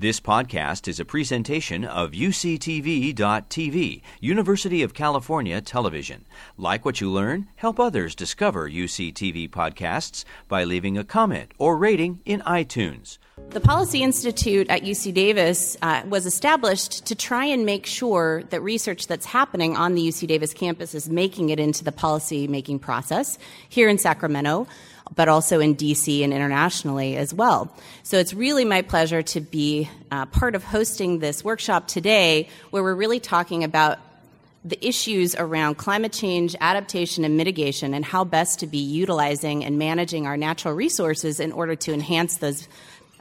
This podcast is a presentation of UCTV.tv, University of California Television. Like what you learn, help others discover UCTV podcasts by leaving a comment or rating in iTunes. The Policy Institute at UC Davis uh, was established to try and make sure that research that's happening on the UC Davis campus is making it into the policy making process here in Sacramento but also in DC and internationally as well. So it's really my pleasure to be uh, part of hosting this workshop today where we're really talking about the issues around climate change, adaptation, and mitigation, and how best to be utilizing and managing our natural resources in order to enhance those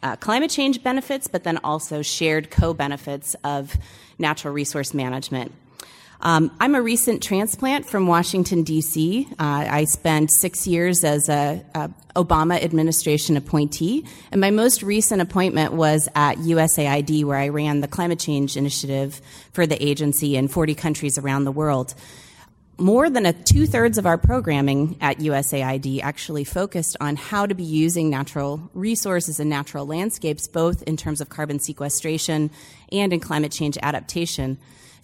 uh, climate change benefits, but then also shared co benefits of natural resource management. Um, I'm a recent transplant from Washington, D.C. Uh, I spent six years as a, a, Obama administration appointee, and my most recent appointment was at USAID, where I ran the climate change initiative for the agency in 40 countries around the world. More than a two thirds of our programming at USAID actually focused on how to be using natural resources and natural landscapes, both in terms of carbon sequestration and in climate change adaptation.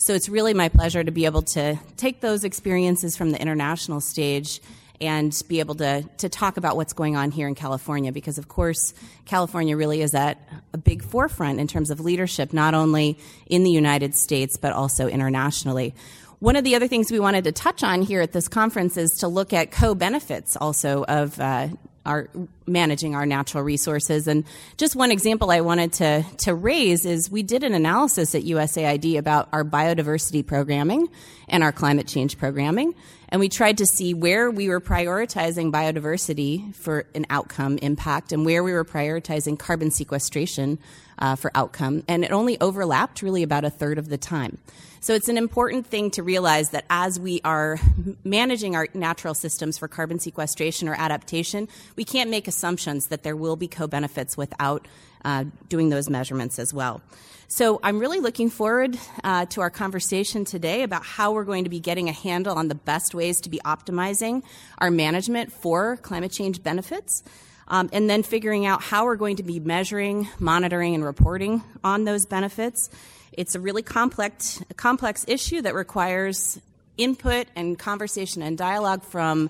So it's really my pleasure to be able to take those experiences from the international stage and be able to, to talk about what's going on here in California because, of course, California really is at a big forefront in terms of leadership, not only in the United States but also internationally. One of the other things we wanted to touch on here at this conference is to look at co benefits also of uh, our managing our natural resources. And just one example I wanted to, to raise is we did an analysis at USAID about our biodiversity programming and our climate change programming. And we tried to see where we were prioritizing biodiversity for an outcome impact and where we were prioritizing carbon sequestration uh, for outcome. And it only overlapped really about a third of the time. So it's an important thing to realize that as we are managing our natural systems for carbon sequestration or adaptation, we can't make assumptions that there will be co benefits without uh, doing those measurements as well. So I'm really looking forward uh, to our conversation today about how we're going to be getting a handle on the best ways to be optimizing our management for climate change benefits. Um, and then figuring out how we're going to be measuring, monitoring, and reporting on those benefits it's a really complex, complex issue that requires input and conversation and dialogue from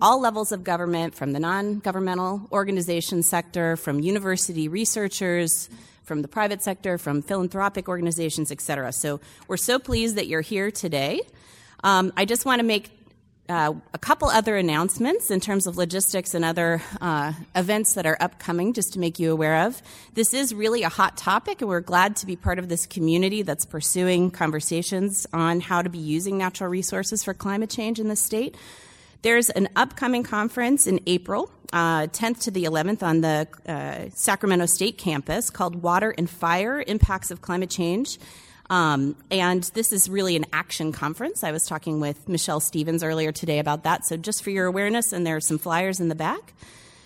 all levels of government, from the non governmental organization sector, from university researchers, from the private sector, from philanthropic organizations, et cetera. So we're so pleased that you're here today. Um, I just want to make uh, a couple other announcements in terms of logistics and other uh, events that are upcoming, just to make you aware of. This is really a hot topic, and we're glad to be part of this community that's pursuing conversations on how to be using natural resources for climate change in the state. There's an upcoming conference in April, uh, 10th to the 11th, on the uh, Sacramento State campus called Water and Fire Impacts of Climate Change. Um, and this is really an action conference. I was talking with Michelle Stevens earlier today about that. So, just for your awareness, and there are some flyers in the back.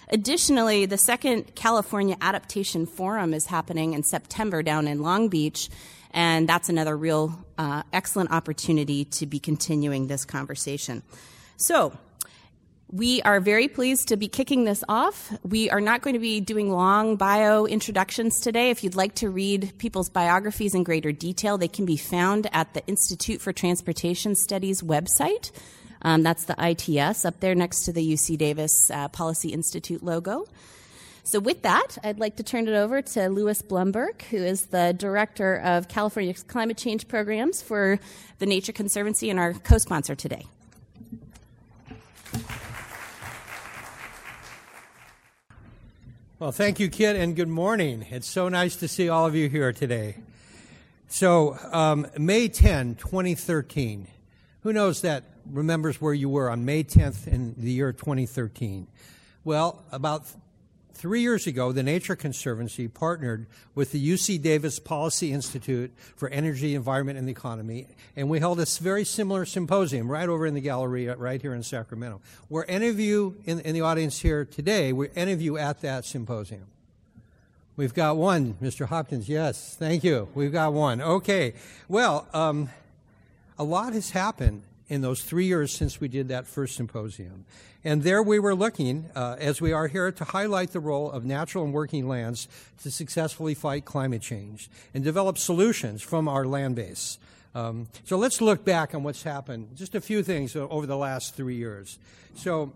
Additionally, the second California Adaptation Forum is happening in September down in Long Beach, and that's another real uh, excellent opportunity to be continuing this conversation. So, we are very pleased to be kicking this off. We are not going to be doing long bio introductions today. If you'd like to read people's biographies in greater detail, they can be found at the Institute for Transportation Studies website. Um, that's the ITS up there next to the UC Davis uh, Policy Institute logo. So, with that, I'd like to turn it over to Louis Blumberg, who is the Director of California's Climate Change Programs for the Nature Conservancy and our co sponsor today. Well, thank you, Kit, and good morning. It's so nice to see all of you here today. So, um, May 10, 2013. Who knows that remembers where you were on May 10th in the year 2013? Well, about Three years ago, the Nature Conservancy partnered with the UC Davis Policy Institute for Energy, Environment, and the Economy, and we held a very similar symposium right over in the gallery, uh, right here in Sacramento. Were any of you in, in the audience here today, were any of you at that symposium? We've got one, Mr. Hopkins. Yes, thank you. We've got one. Okay. Well, um, a lot has happened in those three years since we did that first symposium. And there we were looking, uh, as we are here, to highlight the role of natural and working lands to successfully fight climate change and develop solutions from our land base. Um, so let's look back on what's happened. Just a few things over the last three years. So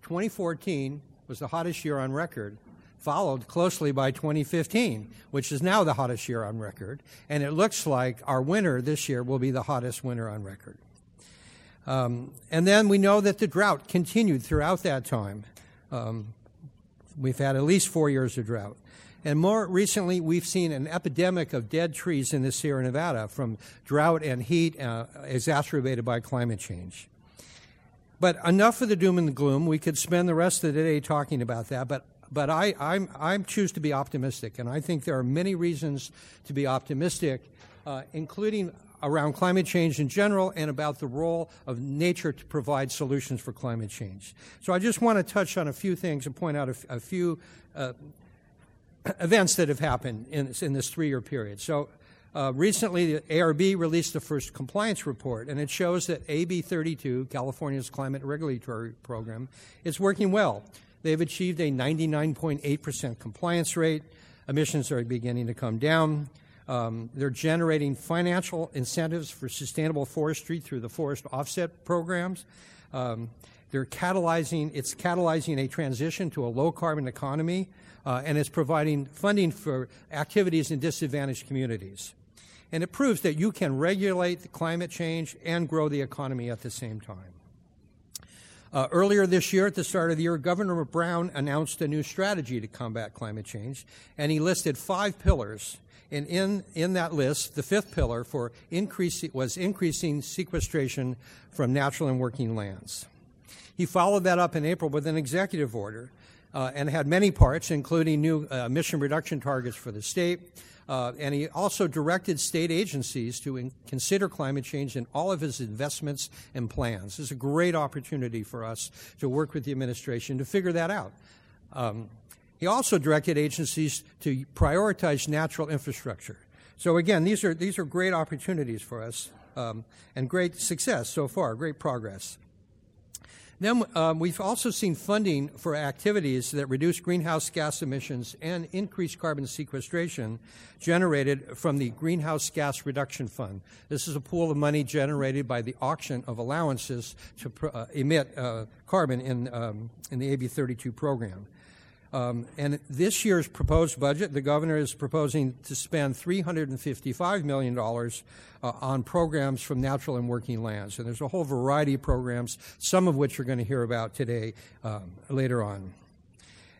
2014 was the hottest year on record, followed closely by 2015, which is now the hottest year on record. And it looks like our winter this year will be the hottest winter on record. Um, and then we know that the drought continued throughout that time. Um, we've had at least four years of drought. And more recently, we've seen an epidemic of dead trees in the Sierra Nevada from drought and heat uh, exacerbated by climate change. But enough of the doom and the gloom. We could spend the rest of the day talking about that, but but I, I'm, I'm choose to be optimistic, and I think there are many reasons to be optimistic, uh, including around climate change in general and about the role of nature to provide solutions for climate change. So I just want to touch on a few things and point out a, few uh, events that have happened in, in this three year period. So uh, recently, the ARB released the first compliance report, and it shows that AB 32, California's climate regulatory program, is working well. They've achieved a 99.8% compliance rate. Emissions are beginning to come down. Um, they're generating financial incentives for sustainable forestry through the forest offset programs. Um, they're catalyzing, it's catalyzing a transition to a low carbon economy, uh, and it's providing funding for activities in disadvantaged communities. And it proves that you can regulate climate change and grow the economy at the same time. Uh, earlier this year, at the start of the year, Governor Brown announced a new strategy to combat climate change, and he listed five pillars. And in, in that list, the fifth pillar for increase, was increasing sequestration from natural and working lands. He followed that up in April with an executive order uh, and had many parts, including new uh, emission reduction targets for the state, uh, and he also directed state agencies to in- consider climate change in all of his investments and plans. Is a great opportunity for us to work with the administration to figure that out. Um, he also directed agencies to prioritize natural infrastructure. So again, these are these are great opportunities for us um, and great success so far, great progress. Then um, we've also seen funding for activities that reduce greenhouse gas emissions and increase carbon sequestration generated from the Greenhouse Gas Reduction Fund. This is a pool of money generated by the auction of allowances to uh, emit uh, carbon in, um, in the AB 32 program. Um, and this year's proposed budget, the governor is proposing to spend $355 million uh, on programs from natural and working lands. And there's a whole variety of programs, some of which you're going to hear about today um, later on.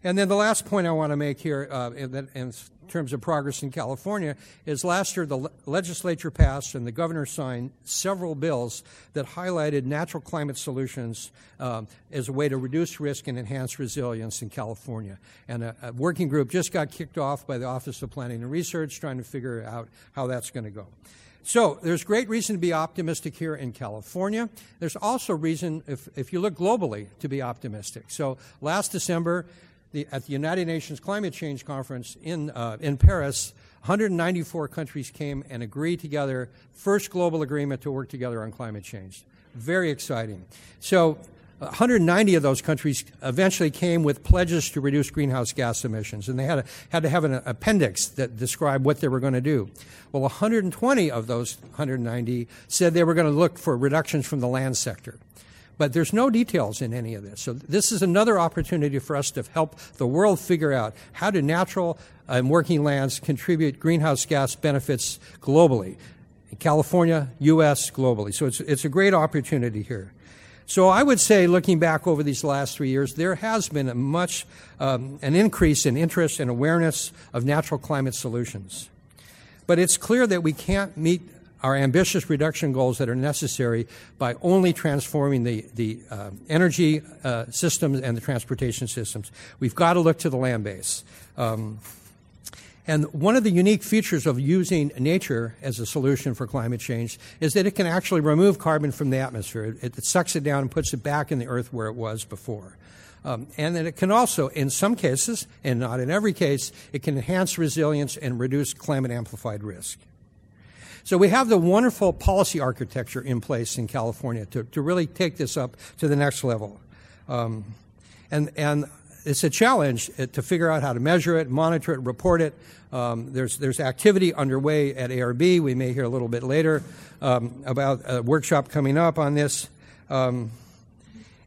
And then the last point I want to make here, uh, in, in, terms of progress in California, is last year the legislature passed and the governor signed several bills that highlighted natural climate solutions um, as a way to reduce risk and enhance resilience in California. And a, a working group just got kicked off by the Office of Planning and Research trying to figure out how that's going to go. So there's great reason to be optimistic here in California. There's also reason, if, if you look globally, to be optimistic. So last December, the, at the United Nations Climate Change Conference in, uh, in Paris, 194 countries came and agreed together, first global agreement to work together on climate change. Very exciting. So 190 of those countries eventually came with pledges to reduce greenhouse gas emissions, and they had, a, had to have an appendix that described what they were going to do. Well, 120 of those 190 said they were going to look for reductions from the land sector. But there's no details in any of this. So this is another opportunity for us to help the world figure out how do natural and working lands contribute greenhouse gas benefits globally. In California, U.S., globally. So it's, it's a great opportunity here. So I would say, looking back over these last three years, there has been a much um, an increase in interest and awareness of natural climate solutions. But it's clear that we can't meet our ambitious reduction goals that are necessary by only transforming the, the uh, energy uh, systems and the transportation systems. We've got to look to the land base. Um, and one of the unique features of using nature as a solution for climate change is that it can actually remove carbon from the atmosphere. It, it sucks it down and puts it back in the earth where it was before. Um, and then it can also, in some cases, and not in every case, it can enhance resilience and reduce climate amplified risk. So we have the wonderful policy architecture in place in California to, to really take this up to the next level. Um, and, and it's a challenge uh, to figure out how to measure it, monitor it, report it. Um, there's, there's activity underway at ARB. We may hear a little bit later um, about a workshop coming up on this. Um,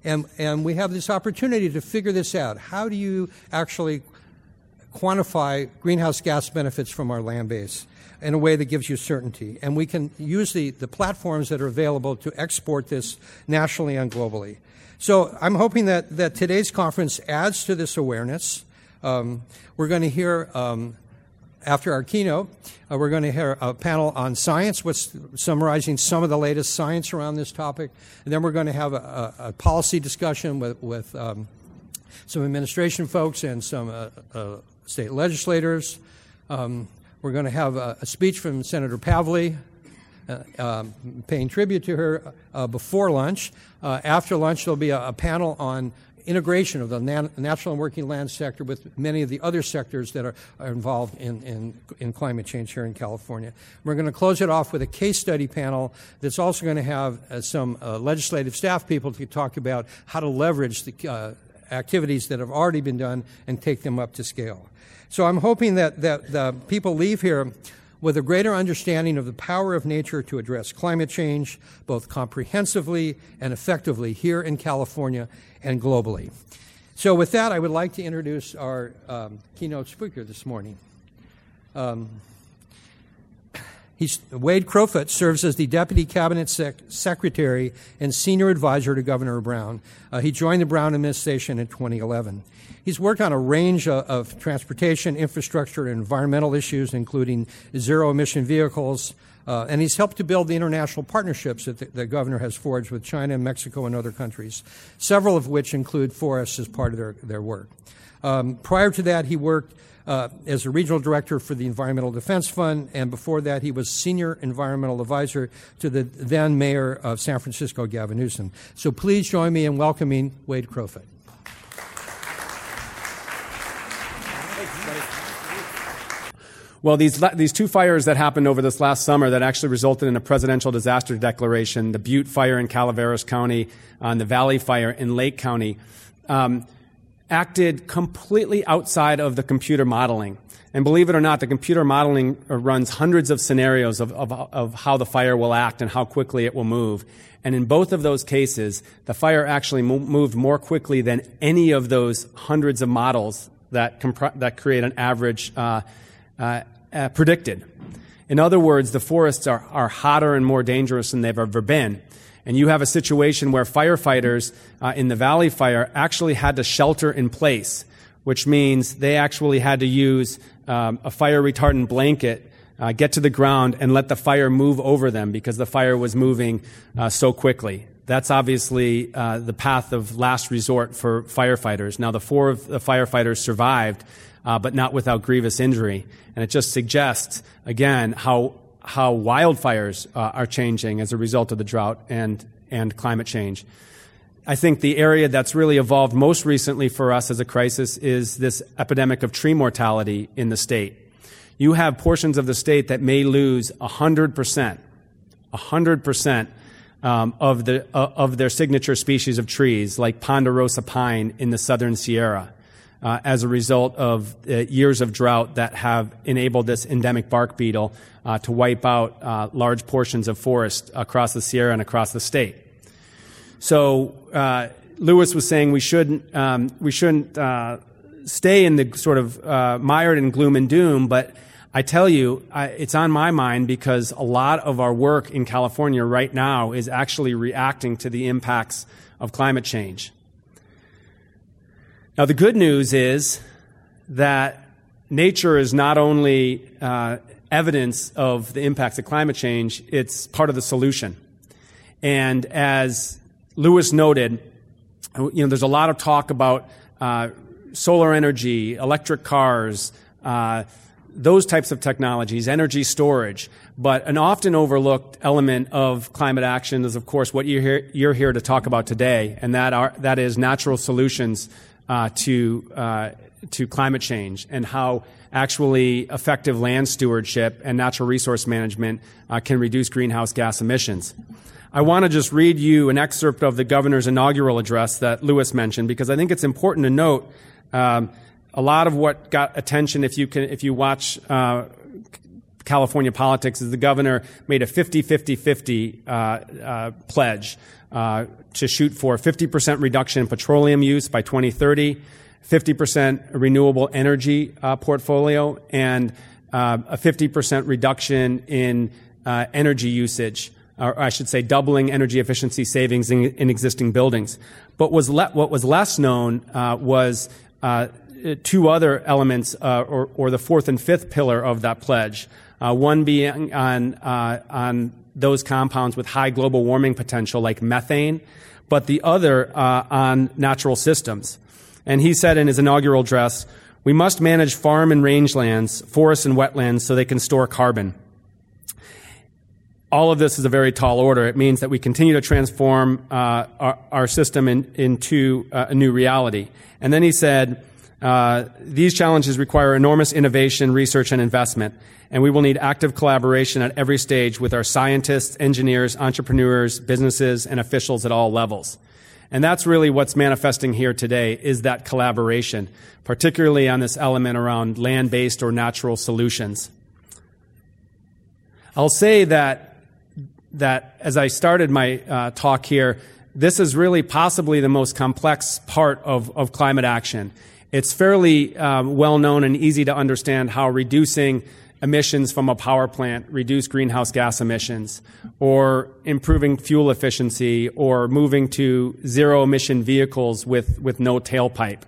and, and we have this opportunity to figure this out. How do you actually quantify greenhouse gas benefits from our land base? In a way that gives you certainty. And we can use the, the platforms that are available to export this nationally and globally. So I'm hoping that, that today's conference adds to this awareness. Um, we're going to hear, um, after our keynote, uh, we're going to hear a panel on science, what's summarizing some of the latest science around this topic. And then we're going to have a, a, a policy discussion with, with um, some administration folks and some uh, uh, state legislators. Um, we're going to have a, a speech from Senator Pavley, uh, um, paying tribute to her uh, before lunch. Uh, after lunch, there'll be a, a, panel on integration of the natural and working land sector with many of the other sectors that are, are involved in, in, in, climate change here in California. We're going to close it off with a case study panel that's also going to have uh, some uh, legislative staff people to talk about how to leverage the uh, activities that have already been done and take them up to scale. So I'm hoping that, that the people leave here with a greater understanding of the power of nature to address climate change, both comprehensively and effectively here in California and globally. So, with that, I would like to introduce our um, keynote speaker this morning. Um, He's, Wade Crowfoot serves as the Deputy Cabinet Sec- Secretary and Senior Advisor to Governor Brown. Uh, he joined the Brown administration in 2011. He's worked on a range of, of transportation, infrastructure, and environmental issues, including zero emission vehicles, uh, and he's helped to build the international partnerships that the, the, governor has forged with China, Mexico, and other countries, several of which include forests as part of their, their work. Um, prior to that, he worked uh, as a regional director for the Environmental Defense Fund, and before that, he was senior environmental advisor to the then mayor of San Francisco, Gavin Newsom. So please join me in welcoming Wade Crowfoot. Well, these, these two fires that happened over this last summer that actually resulted in a presidential disaster declaration, the Butte fire in Calaveras County, and the Valley fire in Lake County, um, acted completely outside of the computer modeling. And believe it or not, the computer modeling runs hundreds of scenarios of, of, of, how the fire will act and how quickly it will move. And in both of those cases, the fire actually mo- moved more quickly than any of those hundreds of models that, compr- that create an average uh, uh, uh, predicted. In other words, the forests are, are hotter and more dangerous than they've ever been and you have a situation where firefighters uh, in the Valley Fire actually had to shelter in place, which means they actually had to use um, a fire retardant blanket, uh, get to the ground, and let the fire move over them because the fire was moving uh, so quickly. That's obviously uh, the path of last resort for firefighters. Now, the four of the firefighters survived, uh, but not without grievous injury. And it just suggests, again, how how wildfires uh, are changing as a result of the drought and, and climate change. I think the area that's really evolved most recently for us as a crisis is this epidemic of tree mortality in the state. You have portions of the state that may lose 100%, 100% um, of, the, uh, of their signature species of trees, like ponderosa pine in the southern Sierra. Uh, as a result of uh, years of drought that have enabled this endemic bark beetle uh, to wipe out uh, large portions of forest across the Sierra and across the state. So uh, Louis was saying we shouldn't um, we shouldn't uh, stay in the sort of uh, mired in gloom and doom, but I tell you, I, it's on my mind because a lot of our work in California right now is actually reacting to the impacts of climate change. Now, the good news is that nature is not only uh, evidence of the impacts of climate change, it's part of the solution. And as Louis noted, you know, there's a lot of talk about uh, solar energy, electric cars, uh, those types of technologies, energy storage. But an often overlooked element of climate action is, of course, what you're here, you're here to talk about today, and that, are, that is natural solutions uh, to, uh, to climate change and how actually effective land stewardship and natural resource management uh, can reduce greenhouse gas emissions. I want to just read you an excerpt of the governor's inaugural address that Louis mentioned because I think it's important to note um, a lot of what got attention if you can if you watch uh, California politics is the governor made a 50-50-50 uh, uh, pledge uh, to shoot for 50% reduction in petroleum use by 2030, 50% renewable energy uh, portfolio, and uh, a 50% reduction in energy usage or I should say, doubling energy efficiency savings in, in existing buildings. But was le- what was less known uh, was uh, two other elements, uh, or, or, the fourth and fifth pillar of that pledge. Uh, one being on uh, on those compounds with high global warming potential, like methane, but the other uh, on natural systems. And he said in his inaugural address, "We must manage farm and rangelands, forests and wetlands, so they can store carbon." all of this is a very tall order. It means that we continue to transform uh, our, our, system in, into uh, a new reality. And then he said, uh, these challenges require enormous innovation, research, and investment, and we will need active collaboration at every stage with our scientists, engineers, entrepreneurs, businesses, and officials at all levels. And that's really what's manifesting here today is that collaboration, particularly on this element around land-based or natural solutions. I'll say that that as I started my uh, talk here, this is really possibly the most complex part of, of climate action. It's fairly um, well known and easy to understand how reducing emissions from a power plant reduce greenhouse gas emissions, or improving fuel efficiency, or moving to zero emission vehicles with, with no tailpipe.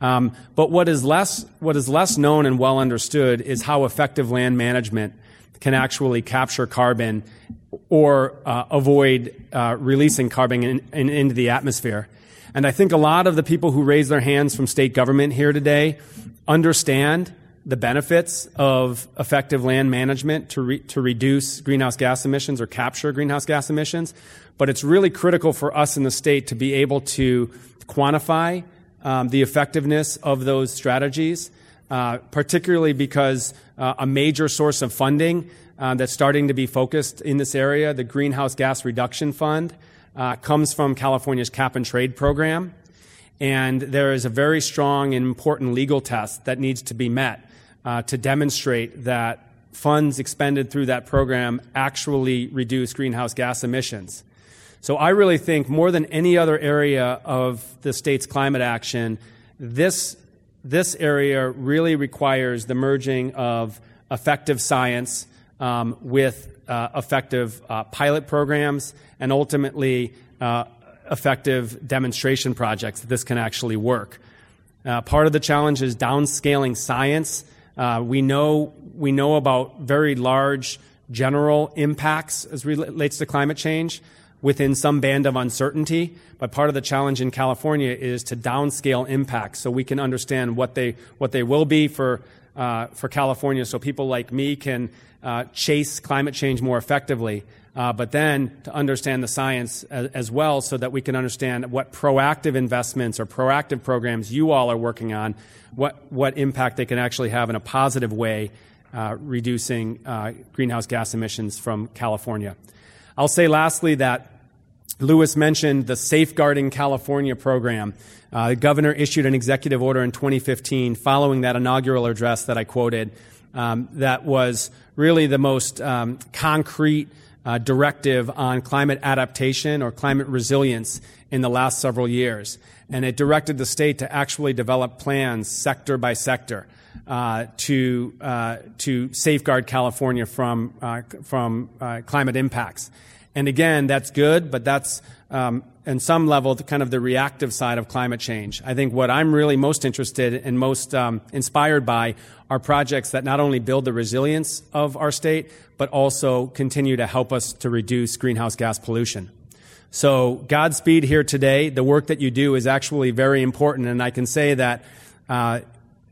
Um, but what is less what is less known and well understood is how effective land management can actually capture carbon or uh, avoid uh, releasing carbon in, in, into the atmosphere. And I think a lot of the people who raise their hands from state government here today understand the benefits of effective land management to, re- to reduce greenhouse gas emissions or capture greenhouse gas emissions. But it's really critical for us in the state to be able to quantify um, the effectiveness of those strategies, uh, particularly because uh, a major source of funding uh, that's starting to be focused in this area, the Greenhouse Gas Reduction Fund, uh, comes from California's cap and trade program. And there is a very strong and important legal test that needs to be met uh, to demonstrate that funds expended through that program actually reduce greenhouse gas emissions. So I really think more than any other area of the state's climate action, this, this area really requires the merging of effective science um, with uh, effective uh, pilot programs and ultimately uh, effective demonstration projects that this can actually work. Uh, part of the challenge is downscaling science. Uh, we know we know about very large general impacts as relates to climate change within some band of uncertainty. But part of the challenge in California is to downscale impacts so we can understand what they what they will be for uh, for California, so people like me can uh, chase climate change more effectively, uh, but then to understand the science as, as, well so that we can understand what proactive investments or proactive programs you all are working on, what, what impact they can actually have in a positive way, uh, reducing uh, greenhouse gas emissions from California. I'll say lastly that Louis mentioned the Safeguarding California program. Uh, the governor issued an executive order in 2015 following that inaugural address that I quoted um, that was really the most um, concrete uh, directive on climate adaptation or climate resilience in the last several years. And it directed the state to actually develop plans sector by sector uh, to, uh, to safeguard California from, uh, from uh, climate impacts. And again, that's good, but that's um, in some level kind of the reactive side of climate change. I think what I'm really most interested and most um, inspired by are projects that not only build the resilience of our state, but also continue to help us to reduce greenhouse gas pollution. So, Godspeed here today. The work that you do is actually very important, and I can say that uh,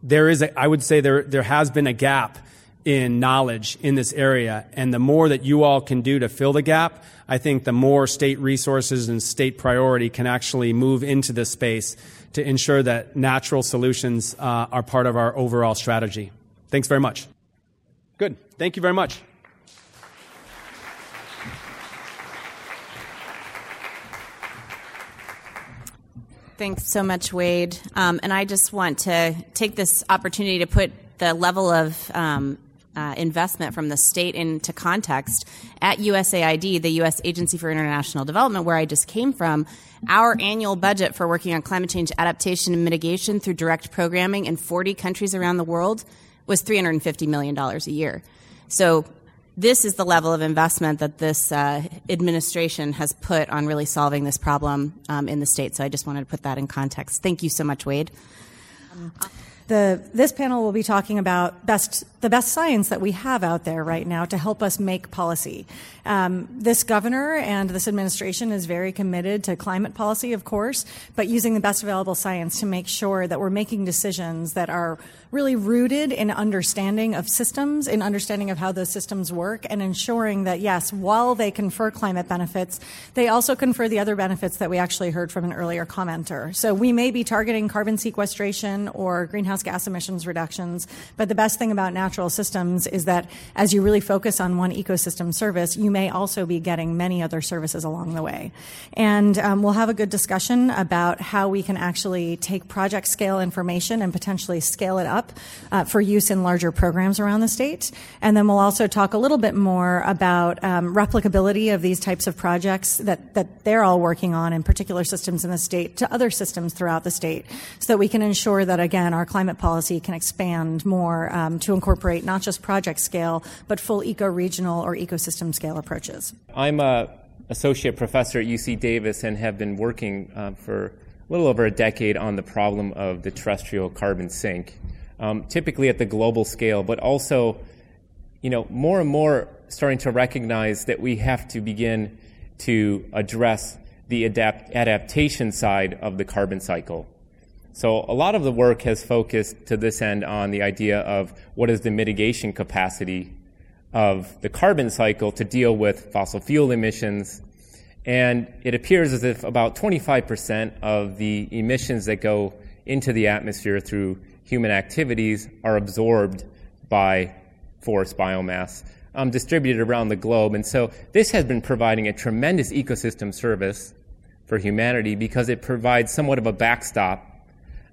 there is, a, I would say, there there has been a gap in knowledge in this area, and the more that you all can do to fill the gap, I think the more state resources and state priority can actually move into this space to ensure that natural solutions uh, are part of our overall strategy. Thanks very much. Good. Thank you very much. Thanks so much, Wade. Um, and I just want to take this opportunity to put the level of um, uh, investment from the state into context. At USAID, the U.S. Agency for International Development, where I just came from, our annual budget for working on climate change adaptation and mitigation through direct programming in 40 countries around the world was $350 million a year. So this is the level of investment that this uh, administration has put on really solving this problem um, in the state. So I just wanted to put that in context. Thank you so much, Wade. Um, the, this panel will be talking about best, the best science that we have out there right now to help us make policy. Um, this governor and this administration is very committed to climate policy, of course, but using the best available science to make sure that we're making decisions that are really rooted in understanding of systems, in understanding of how those systems work, and ensuring that, yes, while they confer climate benefits, they also confer the other benefits that we actually heard from an earlier commenter. So we may be targeting carbon sequestration or greenhouse gas emissions reductions, but the best thing about natural systems is that as you really focus on one ecosystem service, you may also be getting many other services along the way. And um, we'll have a good discussion about how we can actually take project scale information and potentially scale it up up uh, for use in larger programs around the state. And then we'll also talk a little bit more about um, replicability of these types of projects that, that they're all working on in particular systems in the state to other systems throughout the state so that we can ensure that, again, our climate policy can expand more um, to incorporate not just project scale, but full eco-regional or ecosystem scale approaches. I'm a associate professor at UC Davis and have been working uh, for a little over a decade on the problem of the terrestrial carbon sink um, typically at the global scale, but also, you know, more and more starting to recognize that we have to begin to address the adapt- adaptation side of the carbon cycle. So a lot of the work has focused to this end on the idea of what is the mitigation capacity of the carbon cycle to deal with fossil fuel emissions. And it appears as if about 25% of the emissions that go into the atmosphere through human activities are absorbed by forest biomass um, distributed around the globe. And so this has been providing a tremendous ecosystem service for humanity because it provides somewhat of a backstop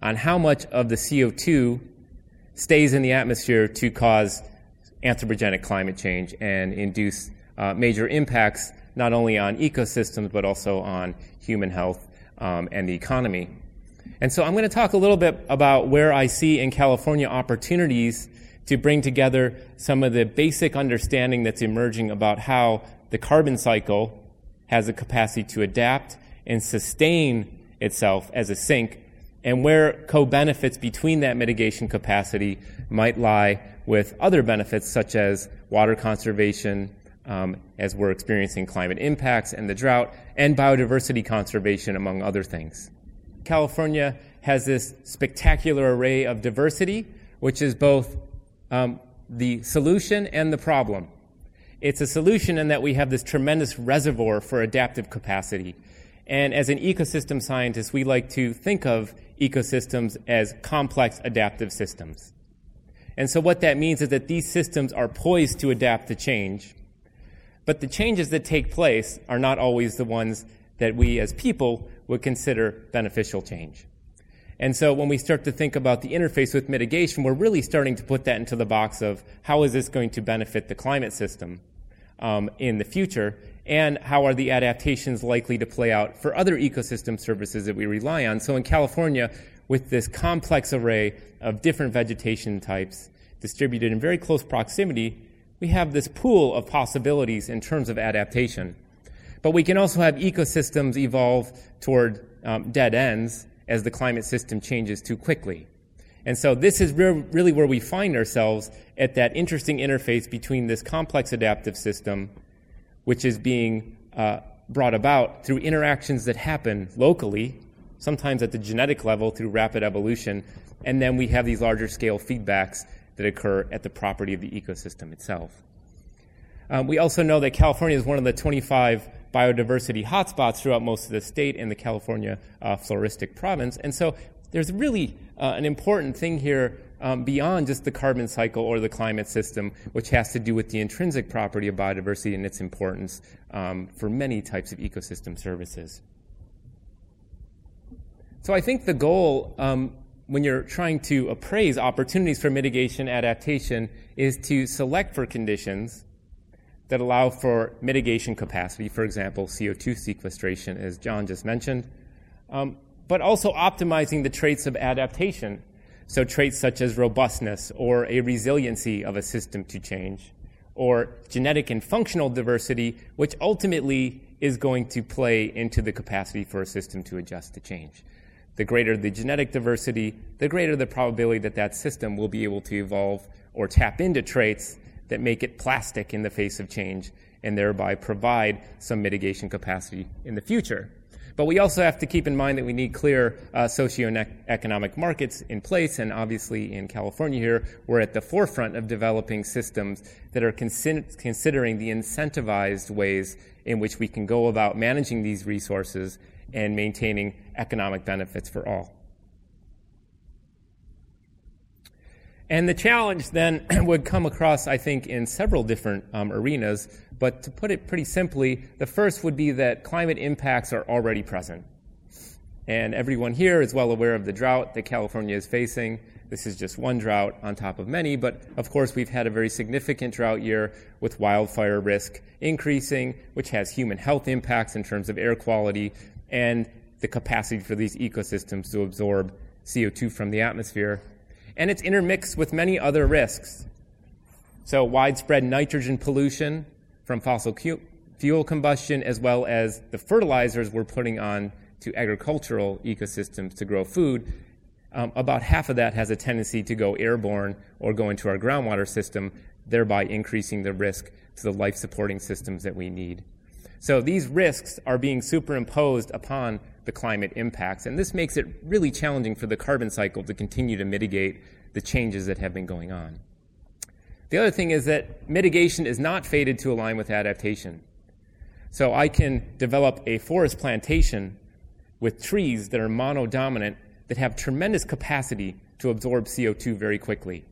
on how much of the CO2 stays in the atmosphere to cause anthropogenic climate change and induce uh, major impacts not only on ecosystems but also on human health um, and the economy. And so I'm going to talk a little bit about where I see in California opportunities to bring together some of the basic understanding that's emerging about how the carbon cycle has a capacity to adapt and sustain itself as a sink, and where co benefits between that mitigation capacity might lie with other benefits such as water conservation, um, as we're experiencing climate impacts and the drought, and biodiversity conservation, among other things. California has this spectacular array of diversity, which is both um, the solution and the problem. It's a solution in that we have this tremendous reservoir for adaptive capacity. And as an ecosystem scientist, we like to think of ecosystems as complex adaptive systems. And so what that means is that these systems are poised to adapt to change. But the changes that take place are not always the ones that we as people would consider beneficial change. And so when we start to think about the interface with mitigation, we're really starting to put that into the box of how is this going to benefit the climate system um, in the future, and how are the adaptations likely to play out for other ecosystem services that we rely on. So in California, with this complex array of different vegetation types distributed in very close proximity, we have this pool of possibilities in terms of adaptation. But we can also have ecosystems evolve toward um, dead ends as the climate system changes too quickly. And so this is re- really where we find ourselves at that interesting interface between this complex adaptive system, which is being uh, brought about through interactions that happen locally, sometimes at the genetic level through rapid evolution, and then we have these larger scale feedbacks that occur at the property of the ecosystem itself. Um, we also know that California is one of the 25 biodiversity hotspots throughout most of the state and the California uh, floristic province. And so there's really uh, an important thing here um, beyond just the carbon cycle or the climate system, which has to do with the intrinsic property of biodiversity and its importance um, for many types of ecosystem services. So I think the goal um, when you're trying to appraise opportunities for mitigation adaptation is to select for conditions that allow for mitigation capacity, for example, CO2 sequestration, as John just mentioned, um, but also optimizing the traits of adaptation so traits such as robustness or a resiliency of a system to change, or genetic and functional diversity, which ultimately is going to play into the capacity for a system to adjust to change. The greater the genetic diversity, the greater the probability that that system will be able to evolve or tap into traits that make it plastic in the face of change and thereby provide some mitigation capacity in the future. But we also have to keep in mind that we need clear uh, socioeconomic markets in place. And obviously, in California here, we're at the forefront of developing systems that are consi- considering the incentivized ways in which we can go about managing these resources and maintaining economic benefits for all. And the challenge then would come across, I think, in several different um, arenas. But to put it pretty simply, the first would be that climate impacts are already present. And everyone here is well aware of the drought that California is facing. This is just one drought on top of many, but of course, we've had a very significant drought year with wildfire risk increasing, which has human health impacts in terms of air quality and the capacity for these ecosystems to absorb CO2 from the atmosphere and it's intermixed with many other risks. So, widespread nitrogen pollution from fossil fuel combustion, as well as the fertilizers we're putting on to agricultural ecosystems to grow food. Um, about half of that has a tendency to go airborne or go into our groundwater system, thereby increasing the risk to the life supporting systems that we need. So these risks are being superimposed upon the climate impacts, and this makes it really challenging for the carbon cycle to continue to mitigate the changes that have been going on. The other thing is that mitigation is not fated to align with adaptation. So I can develop a forest plantation with trees that are monodominant that have tremendous capacity to absorb CO2 very quickly.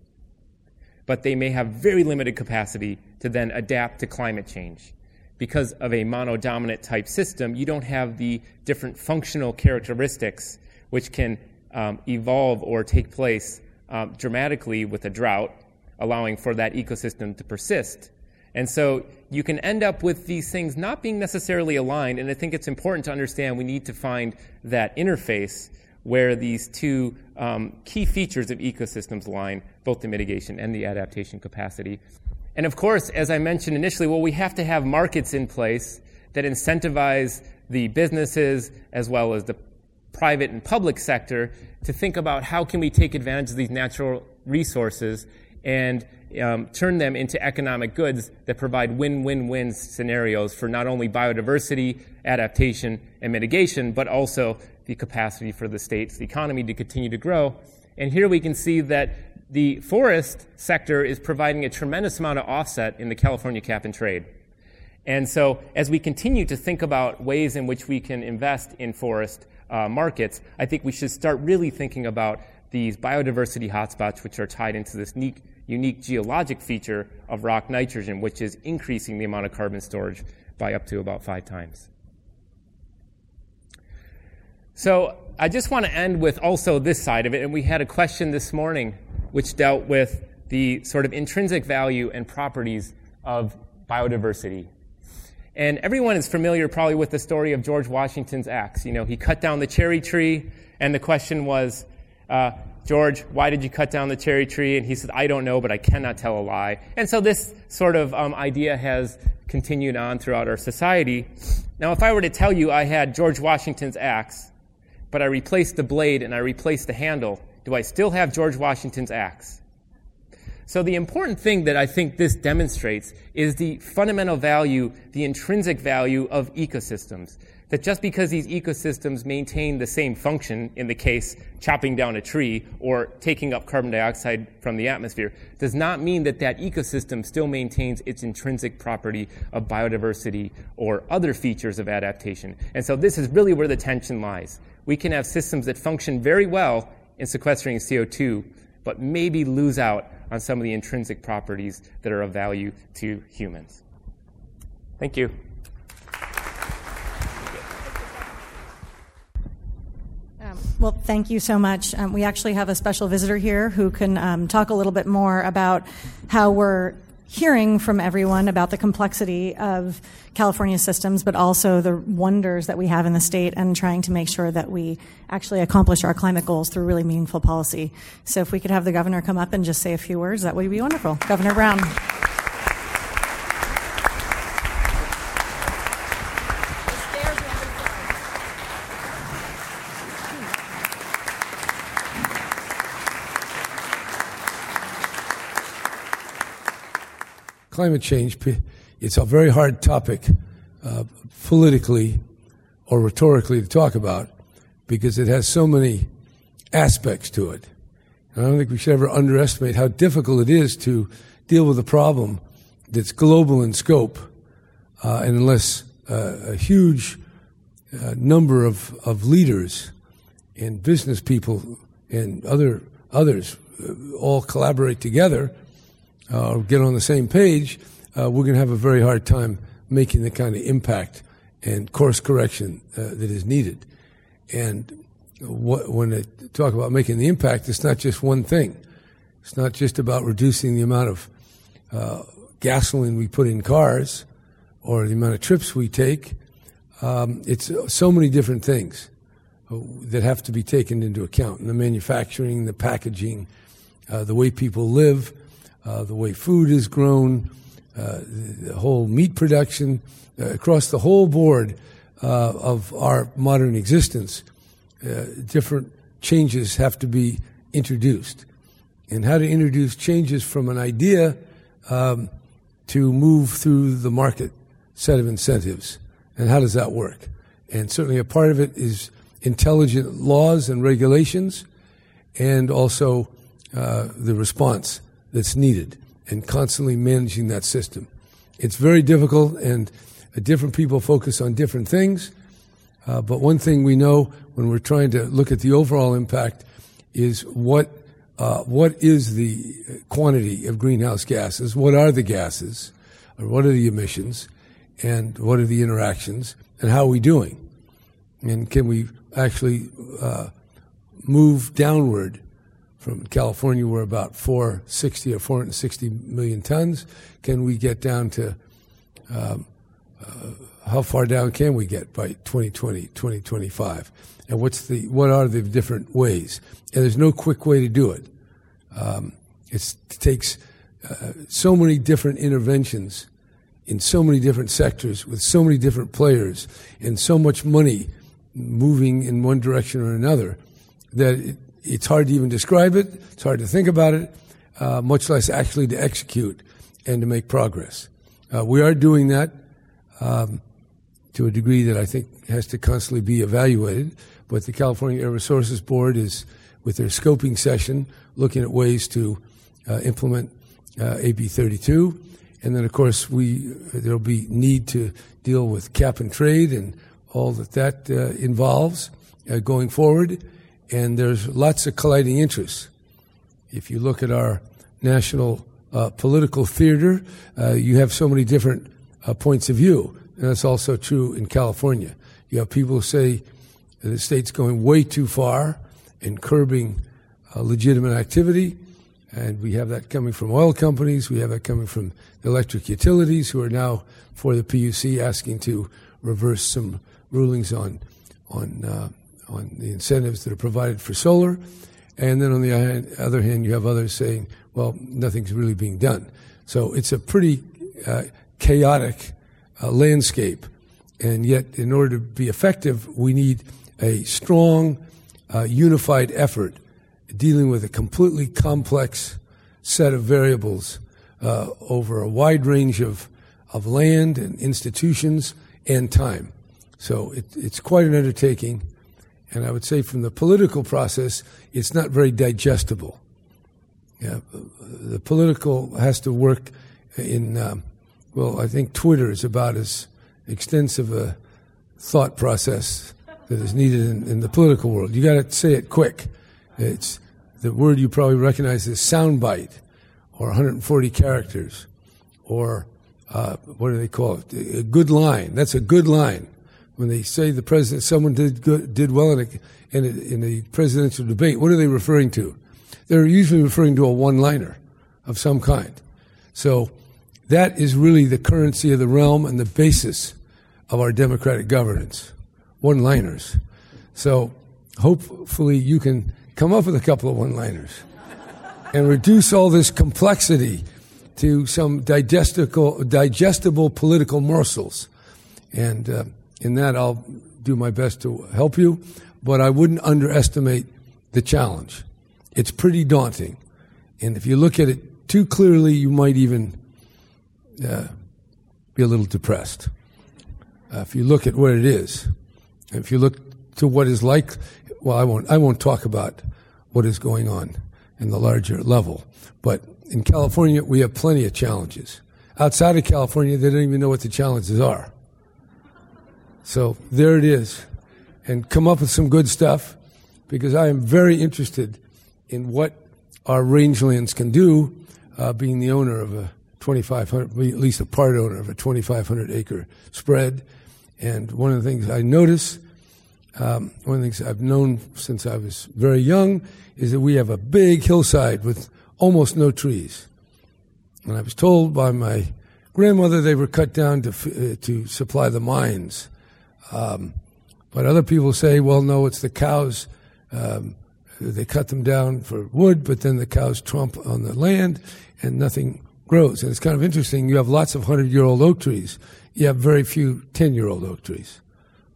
But they may have very limited capacity to then adapt to climate change because of a monodominant type system, you don't have the different functional characteristics which can um, evolve or take place um, dramatically with a drought, allowing for that ecosystem to persist. And so you can end up with these things not being necessarily aligned, and I think it's important to understand we need to find that interface where these two um, key features of ecosystems align, both the mitigation and the adaptation capacity. And of course, as I mentioned initially, well, we have to have markets in place that incentivize the businesses as well as the private and public sector to think about how can we take advantage of these natural resources and um, turn them into economic goods that provide win-win-win scenarios for not only biodiversity, adaptation, and mitigation, but also the capacity for the state's economy to continue to grow. And here we can see that the forest sector is providing a tremendous amount of offset in the California cap and trade. And so, as we continue to think about ways in which we can invest in forest uh, markets, I think we should start really thinking about these biodiversity hotspots, which are tied into this unique, unique geologic feature of rock nitrogen, which is increasing the amount of carbon storage by up to about five times. So, I just want to end with also this side of it. And we had a question this morning which dealt with the sort of intrinsic value and properties of biodiversity. And everyone is familiar probably with the story of George Washington's axe. You know, he cut down the cherry tree, and the question was, uh, George, why did you cut down the cherry tree? And he said, I don't know, but I cannot tell a lie. And so this sort of um, idea has continued on throughout our society. Now, if I were to tell you I had George Washington's axe, but I replaced the blade and I replaced the handle, do I still have George Washington's axe? So the important thing that I think this demonstrates is the fundamental value, the intrinsic value of ecosystems. That just because these ecosystems maintain the same function, in the case chopping down a tree or taking up carbon dioxide from the atmosphere, does not mean that that ecosystem still maintains its intrinsic property of biodiversity or other features of adaptation. And so this is really where the tension lies. We can have systems that function very well in sequestering CO2, but maybe lose out on some of the intrinsic properties that are of value to humans. Thank you. Um, well, thank you so much. Um, we actually have a special visitor here who can um, talk a little bit more about how we're hearing from everyone about the complexity of California systems, but also the wonders that we have in the state and trying to make sure that we actually accomplish our climate goals through really meaningful policy. So if we could have the governor come up and just say a few words, that would be wonderful. Governor Brown. Climate change, it's a very hard topic uh, politically or rhetorically to talk about because it has so many aspects to it. And I don't think we should ever underestimate how difficult it is to deal with a problem that's global in scope, uh, and unless uh, a huge uh, number of, of leaders and business people and other others uh, all collaborate together, uh, or get on the same page, uh, we're going to have a very hard time making the kind of impact and course correction uh, that is needed. And what, when they talk about making the impact, it's not just one thing. It's not just about reducing the amount of uh, gasoline we put in cars or the amount of trips we take. Um, it's so many different things uh, that have to be taken into account in the manufacturing, the packaging, uh, the way people live, uh, the way food is grown, uh, the, whole meat production, uh, across the whole board uh, of our modern existence, uh, different changes have to be introduced. And how to introduce changes from an idea um, to move through the market set of incentives. And how does that work? And certainly a part of it is intelligent laws and regulations and also uh, the response that's needed and constantly managing that system. It's very difficult, and different people focus on different things. Uh, but one thing we know when we're trying to look at the overall impact is what uh, what is the quantity of greenhouse gases? What are the gases? Or what are the emissions? And what are the interactions? And how are we doing? And can we actually uh, move downward from California, we're about 460 or 460 million tons. Can we get down to um, uh, how far down can we get by 2020, 2025? And what's the what are the different ways? And there's no quick way to do it. Um, it takes uh, so many different interventions in so many different sectors with so many different players and so much money moving in one direction or another that it, it's hard to even describe it. It's hard to think about it, uh, much less actually to execute and to make progress. Uh, we are doing that um, to a degree that I think has to constantly be evaluated. But the California Air Resources Board is, with their scoping session, looking at ways to uh, implement uh, AB 32. And then, of course, we there'll be need to deal with cap and trade and all that that uh, involves uh, going forward and there's lots of colliding interests. If you look at our national uh, political theater, uh, you have so many different uh, points of view, and that's also true in California. You have people who say the state's going way too far in curbing uh, legitimate activity, and we have that coming from oil companies. We have that coming from electric utilities, who are now for the PUC asking to reverse some rulings on on uh, on the incentives that are provided for solar. And then on the other hand, you have others saying, well, nothing's really being done. So it's a pretty uh, chaotic uh, landscape. And yet, in order to be effective, we need a strong, uh, unified effort dealing with a completely complex set of variables uh, over a wide range of, of land and institutions and time. So it, it's quite an undertaking. And I would say from the political process, it's not very digestible. Yeah, the political has to work in, um, well, I think Twitter is about as extensive a thought process that is needed in, in the political world. You got to say it quick. It's the word you probably recognize is soundbite, or 140 characters, or uh, what do they call it? A good line. That's a good line. When they say the president, someone did good, did well in a, in a, in a presidential debate, what are they referring to? They're usually referring to a one-liner of some kind. So that is really the currency of the realm and the basis of our democratic governance. One-liners. So hopefully you can come up with a couple of one-liners and reduce all this complexity to some digestible, digestible political morsels. And uh, in that, I'll do my best to help you, but I wouldn't underestimate the challenge. It's pretty daunting. And if you look at it too clearly, you might even uh, be a little depressed. Uh, if you look at what it is, if you look to what is like, well, I won't, I won't talk about what is going on in the larger level. But in California, we have plenty of challenges. Outside of California, they don't even know what the challenges are. So there it is. And come up with some good stuff because I am very interested in what our rangelands can do, uh, being the owner of a 2,500, at least a part owner of a 2,500 acre spread. And one of the things I notice, um, one of the things I've known since I was very young, is that we have a big hillside with almost no trees. And I was told by my grandmother they were cut down to, uh, to supply the mines. Um, but other people say, well, no, it's the cows. Um, they cut them down for wood, but then the cows trump on the land and nothing grows. And it's kind of interesting. You have lots of 100 year old oak trees. You have very few 10 year old oak trees.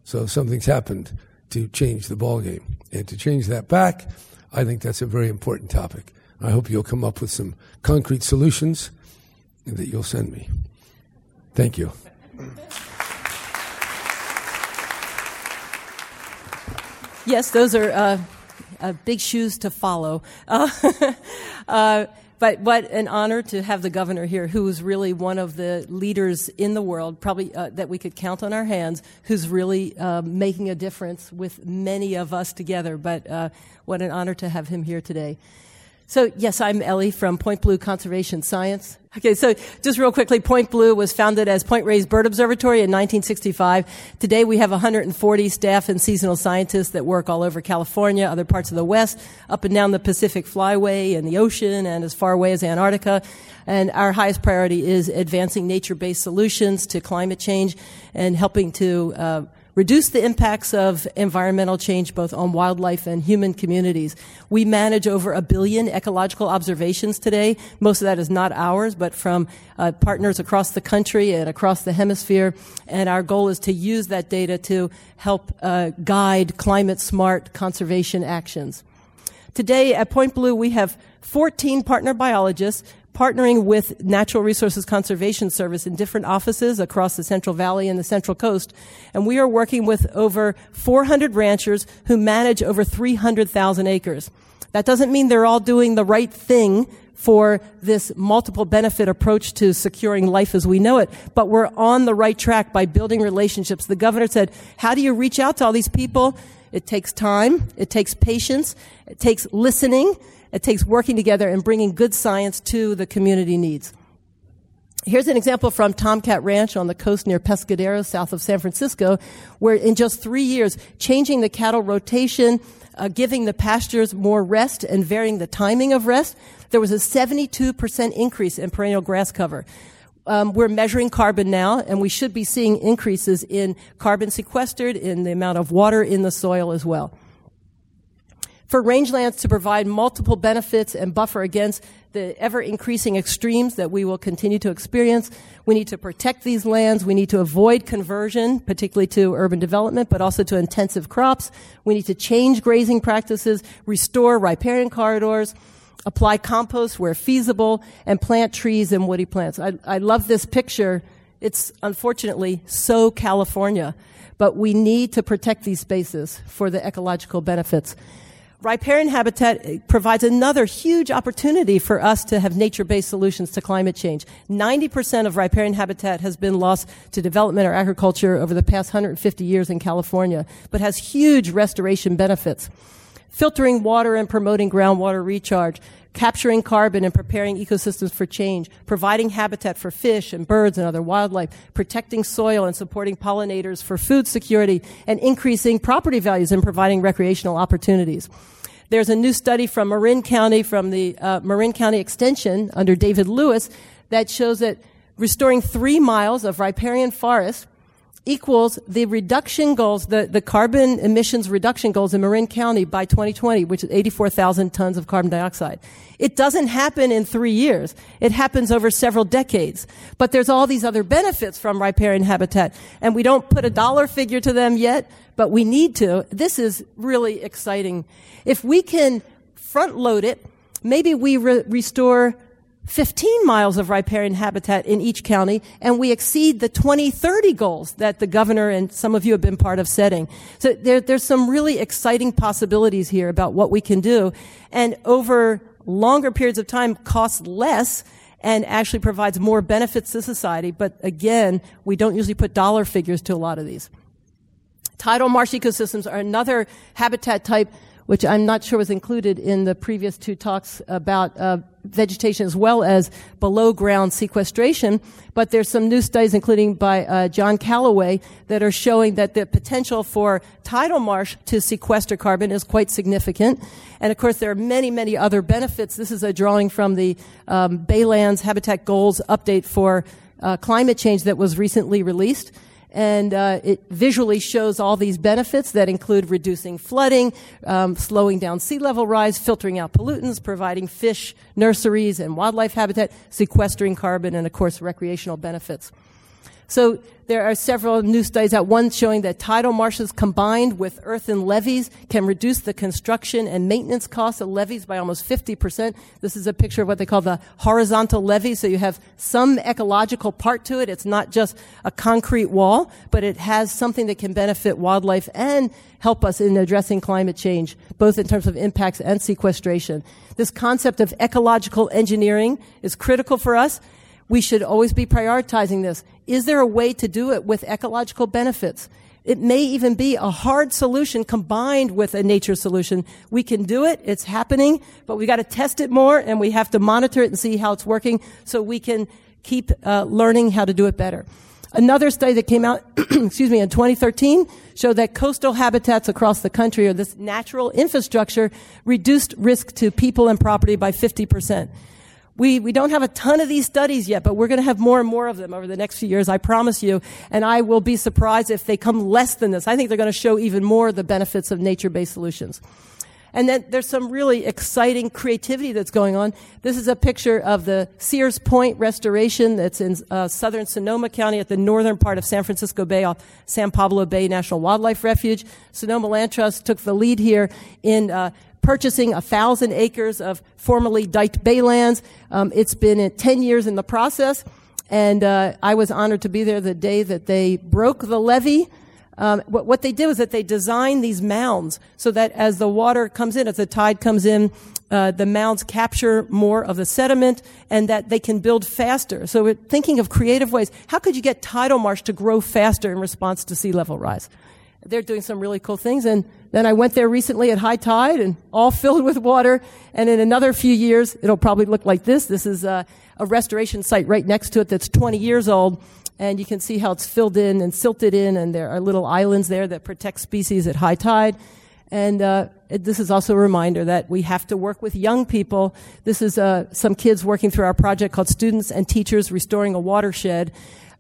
So something's happened to change the ballgame. And to change that back, I think that's a very important topic. I hope you'll come up with some concrete solutions that you'll send me. Thank you. Yes, those are uh, uh, big shoes to follow. Uh, uh, but what an honor to have the governor here, who is really one of the leaders in the world, probably uh, that we could count on our hands, who's really uh, making a difference with many of us together. But uh, what an honor to have him here today. So, yes, I'm Ellie from Point Blue Conservation Science. Okay, so just real quickly, Point Blue was founded as Point Reyes Bird Observatory in 1965. Today we have 140 staff and seasonal scientists that work all over California, other parts of the West, up and down the Pacific Flyway and the ocean and as far away as Antarctica. And our highest priority is advancing nature-based solutions to climate change and helping to uh, reduce the impacts of environmental change both on wildlife and human communities. We manage over a billion ecological observations today. Most of that is not ours, but from uh, partners across the country and across the hemisphere. And our goal is to use that data to help uh, guide climate smart conservation actions. Today at Point Blue, we have 14 partner biologists partnering with Natural Resources Conservation Service in different offices across the Central Valley and the Central Coast. And we are working with over 400 ranchers who manage over 300,000 acres. That doesn't mean they're all doing the right thing for this multiple benefit approach to securing life as we know it, but we're on the right track by building relationships. The governor said, how do you reach out to all these people? It takes time. It takes patience. It takes listening. It takes working together and bringing good science to the community needs. Here's an example from TomKat Ranch on the coast near Pescadero, south of San Francisco, where in just three years, changing the cattle rotation, uh, giving the pastures more rest and varying the timing of rest, there was a 72% increase in perennial grass cover. Um, we're measuring carbon now, and we should be seeing increases in carbon sequestered, in the amount of water in the soil as well for rangelands to provide multiple benefits and buffer against the ever increasing extremes that we will continue to experience. We need to protect these lands. We need to avoid conversion, particularly to urban development, but also to intensive crops. We need to change grazing practices, restore riparian corridors, apply compost where feasible, and plant trees and woody plants. I, I love this picture. It's unfortunately so California, but we need to protect these spaces for the ecological benefits. Riparian habitat uh, provides another huge opportunity for us to have nature-based solutions to climate change. 90% of riparian habitat has been lost to development or agriculture over the past 150 years in California, but has huge restoration benefits filtering water and promoting groundwater recharge, capturing carbon and preparing ecosystems for change, providing habitat for fish and birds and other wildlife, protecting soil and supporting pollinators for food security, and increasing property values and providing recreational opportunities. There's a new study from Marin County, from the uh, Marin County Extension under David Lewis, that shows that restoring three miles of riparian forest equals the reduction goals, the, the carbon emissions reduction goals in Marin County by 2020, which is 84,000 tons of carbon dioxide. It doesn't happen in three years. It happens over several decades. But there's all these other benefits from riparian habitat, and we don't put a dollar figure to them yet, but we need to. This is really exciting. If we can front load it, maybe we re- restore 15 miles of riparian habitat in each county, and we exceed the 2030 goals that the governor and some of you have been part of setting. So there, there's some really exciting possibilities here about what we can do, and over longer periods of time costs less and actually provides more benefits to society. But again, we don't usually put dollar figures to a lot of these. Tidal marsh ecosystems are another habitat type which I'm not sure was included in the previous two talks about uh, vegetation as well as below ground sequestration. But there's some new studies, including by uh, John Callaway, that are showing that the potential for tidal marsh to sequester carbon is quite significant. And of course, there are many, many other benefits. This is a drawing from the um, Baylands Habitat Goals update for uh, climate change that was recently released and uh, it visually shows all these benefits that include reducing flooding, um, slowing down sea level rise, filtering out pollutants, providing fish nurseries and wildlife habitat, sequestering carbon, and of course recreational benefits. So there are several new studies out. One showing that tidal marshes combined with earthen levees can reduce the construction and maintenance costs of levees by almost 50%. This is a picture of what they call the horizontal levee. So you have some ecological part to it. It's not just a concrete wall, but it has something that can benefit wildlife and help us in addressing climate change, both in terms of impacts and sequestration. This concept of ecological engineering is critical for us we should always be prioritizing this. Is there a way to do it with ecological benefits? It may even be a hard solution combined with a nature solution. We can do it. It's happening, but we got to test it more and we have to monitor it and see how it's working so we can keep uh, learning how to do it better. Another study that came out, excuse me, in 2013 showed that coastal habitats across the country or this natural infrastructure reduced risk to people and property by 50 percent. We, we don't have a ton of these studies yet, but we're going to have more and more of them over the next few years, I promise you. And I will be surprised if they come less than this. I think they're going to show even more the benefits of nature-based solutions. And then there's some really exciting creativity that's going on. This is a picture of the Sears Point restoration that's in uh, southern Sonoma County at the northern part of San Francisco Bay off San Pablo Bay National Wildlife Refuge. Sonoma Land Trust took the lead here in uh, purchasing a thousand acres of formerly diked baylands. Um, it's been 10 years in the process, and uh, I was honored to be there the day that they broke the levee. Um, what, what, they did was that they designed these mounds so that as the water comes in, as the tide comes in, uh, the mounds capture more of the sediment and that they can build faster. So we're thinking of creative ways. How could you get tidal marsh to grow faster in response to sea level rise? They're doing some really cool things. And then I went there recently at high tide and all filled with water. And in another few years, it'll probably look like this. This is a, a restoration site right next to it that's 20 years old. And you can see how it's filled in and silted in. And there are little islands there that protect species at high tide. And uh, this is also a reminder that we have to work with young people. This is uh, some kids working through our project called Students and Teachers Restoring a Watershed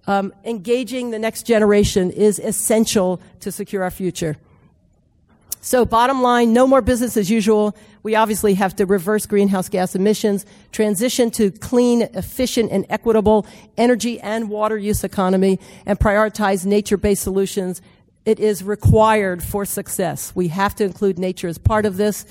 um, engaging the next generation is essential to secure our future. So bottom line, no more business as usual. We obviously have to reverse greenhouse gas emissions, transition to clean, efficient, and equitable energy and water use economy, and prioritize nature-based solutions. It is required for success. We have to include nature as part of this.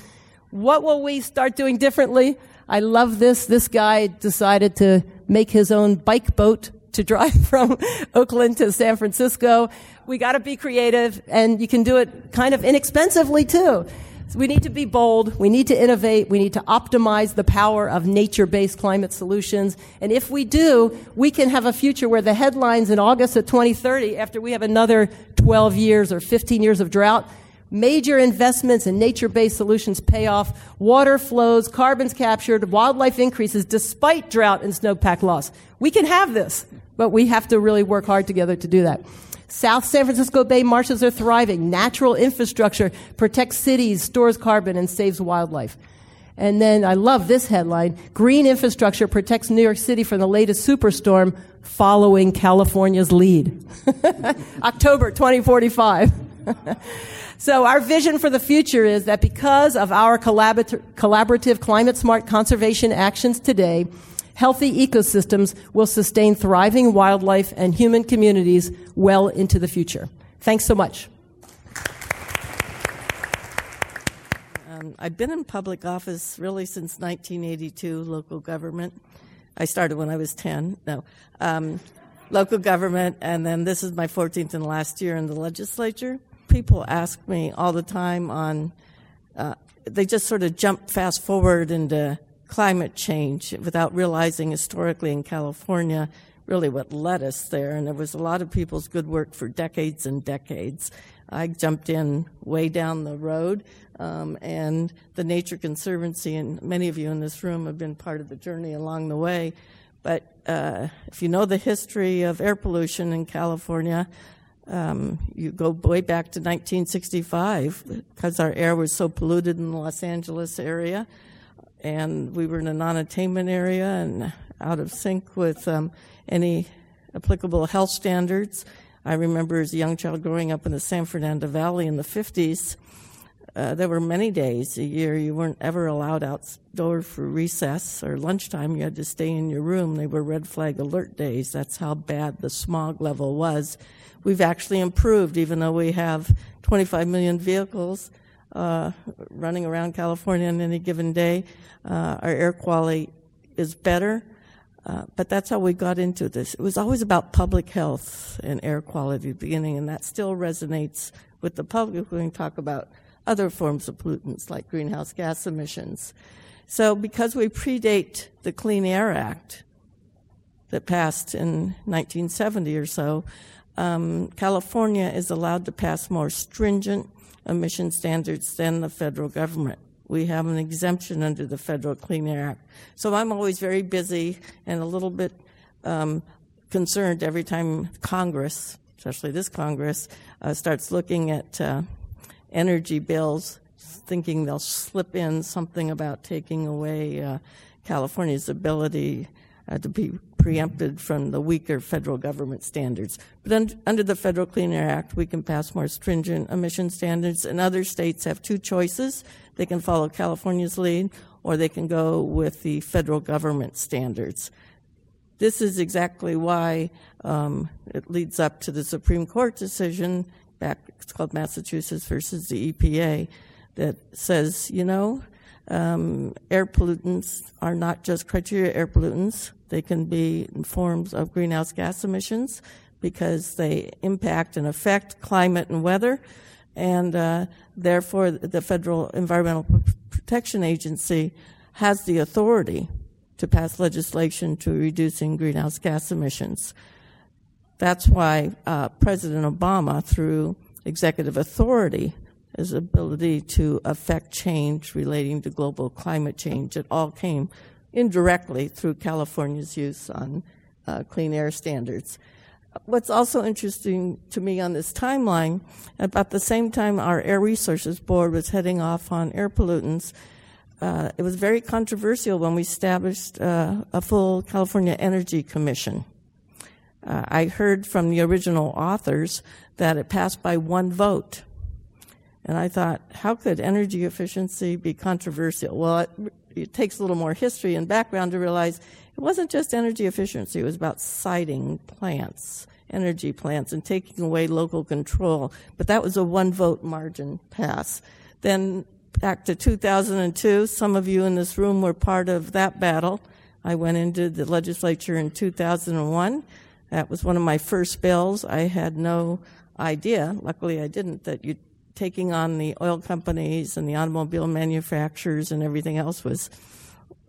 What will we start doing differently? I love this. This guy decided to make his own bike boat to drive from Oakland to San Francisco. We got to be creative, and you can do it kind of inexpensively too. So we need to be bold. We need to innovate. We need to optimize the power of nature-based climate solutions. And if we do, we can have a future where the headlines in August of 2030, after we have another 12 years or 15 years of drought, major investments in nature-based solutions pay off. Water flows, carbon's captured, wildlife increases despite drought and snowpack loss. We can have this, but we have to really work hard together to do that. South San Francisco Bay marshes are thriving. Natural infrastructure protects cities, stores carbon, and saves wildlife. And then I love this headline Green infrastructure protects New York City from the latest superstorm, following California's lead. October 2045. so, our vision for the future is that because of our collaborative climate smart conservation actions today, healthy ecosystems will sustain thriving wildlife and human communities well into the future. Thanks so much. Um, I've been in public office really since 1982, local government. I started when I was 10. No. Um, local government, and then this is my 14th and last year in the legislature. People ask me all the time on, uh, they just sort of jump fast forward into climate change without realizing historically in California really what led us there. And it was a lot of people's good work for decades and decades. I jumped in way down the road, um, and the Nature Conservancy, and many of you in this room have been part of the journey along the way. But uh, if you know the history of air pollution in California, um, you go way back to 1965 because our air was so polluted in the Los Angeles area and we were in a non-attainment area and out of sync with um, any applicable health standards. I remember as a young child growing up in the San Fernando Valley in the 50s, uh, there were many days a year you weren't ever allowed outdoors for recess or lunchtime. You had to stay in your room. They were red flag alert days. That's how bad the smog level was. We've actually improved, even though we have 25 million vehicles uh, running around California on any given day. Uh, our air quality is better, uh, but that's how we got into this. It was always about public health and air quality at the beginning, and that still resonates with the public. When we talk about other forms of pollutants like greenhouse gas emissions. So, because we predate the Clean Air Act that passed in 1970 or so, um, California is allowed to pass more stringent emission standards than the federal government. We have an exemption under the Federal Clean Air Act. So I'm always very busy and a little bit um, concerned every time Congress, especially this Congress, uh, starts looking at uh, energy bills, thinking they'll slip in something about taking away uh, California's ability uh, to be preempted from the weaker federal government standards. But un- under the Federal Clean Air Act, we can pass more stringent emission standards, and other states have two choices. They can follow California's lead, or they can go with the federal government standards. This is exactly why um, it leads up to the Supreme Court decision back, it's called Massachusetts versus the EPA, that says, you know, um, air pollutants are not just criteria air pollutants. They can be in forms of greenhouse gas emissions because they impact and affect climate and weather. And uh, therefore, the Federal Environmental Protection Agency has the authority to pass legislation to reducing greenhouse gas emissions. That's why uh, President Obama, through executive authority, his ability to affect change relating to global climate change. It all came indirectly through California's use on uh, clean air standards. What's also interesting to me on this timeline, about the same time our Air Resources Board was heading off on air pollutants, uh, it was very controversial when we established uh, a full California Energy Commission. Uh, I heard from the original authors that it passed by one vote. And I thought, how could energy efficiency be controversial? Well, it, it, takes a little more history and background to realize it wasn't just energy efficiency, it was about siting plants, energy plants, and taking away local control. But that was a one vote margin pass. Then back to 2002. Some of you in this room were part of that battle. I went into the legislature in 2001. That was one of my first bills. I had no idea, luckily I didn't, that you taking on the oil companies and the automobile manufacturers and everything else was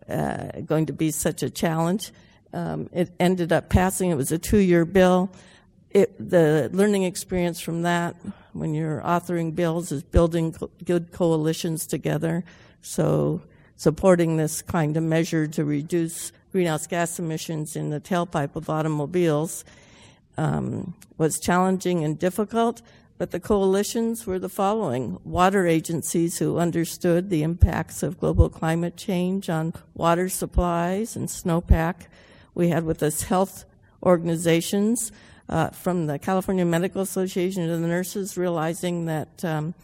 uh, going to be such a challenge. Um, it ended up passing. It was a two-year bill. It, the learning experience from that, when you're authoring bills, is building co- good coalitions together. So supporting this kind of measure to reduce greenhouse gas emissions in the tailpipe of automobiles um, was challenging and difficult. But the coalitions were the following water agencies who understood the impacts of global climate change on water supplies and snowpack. We had with us health organizations uh, from the California Medical Association to the nurses realizing that um,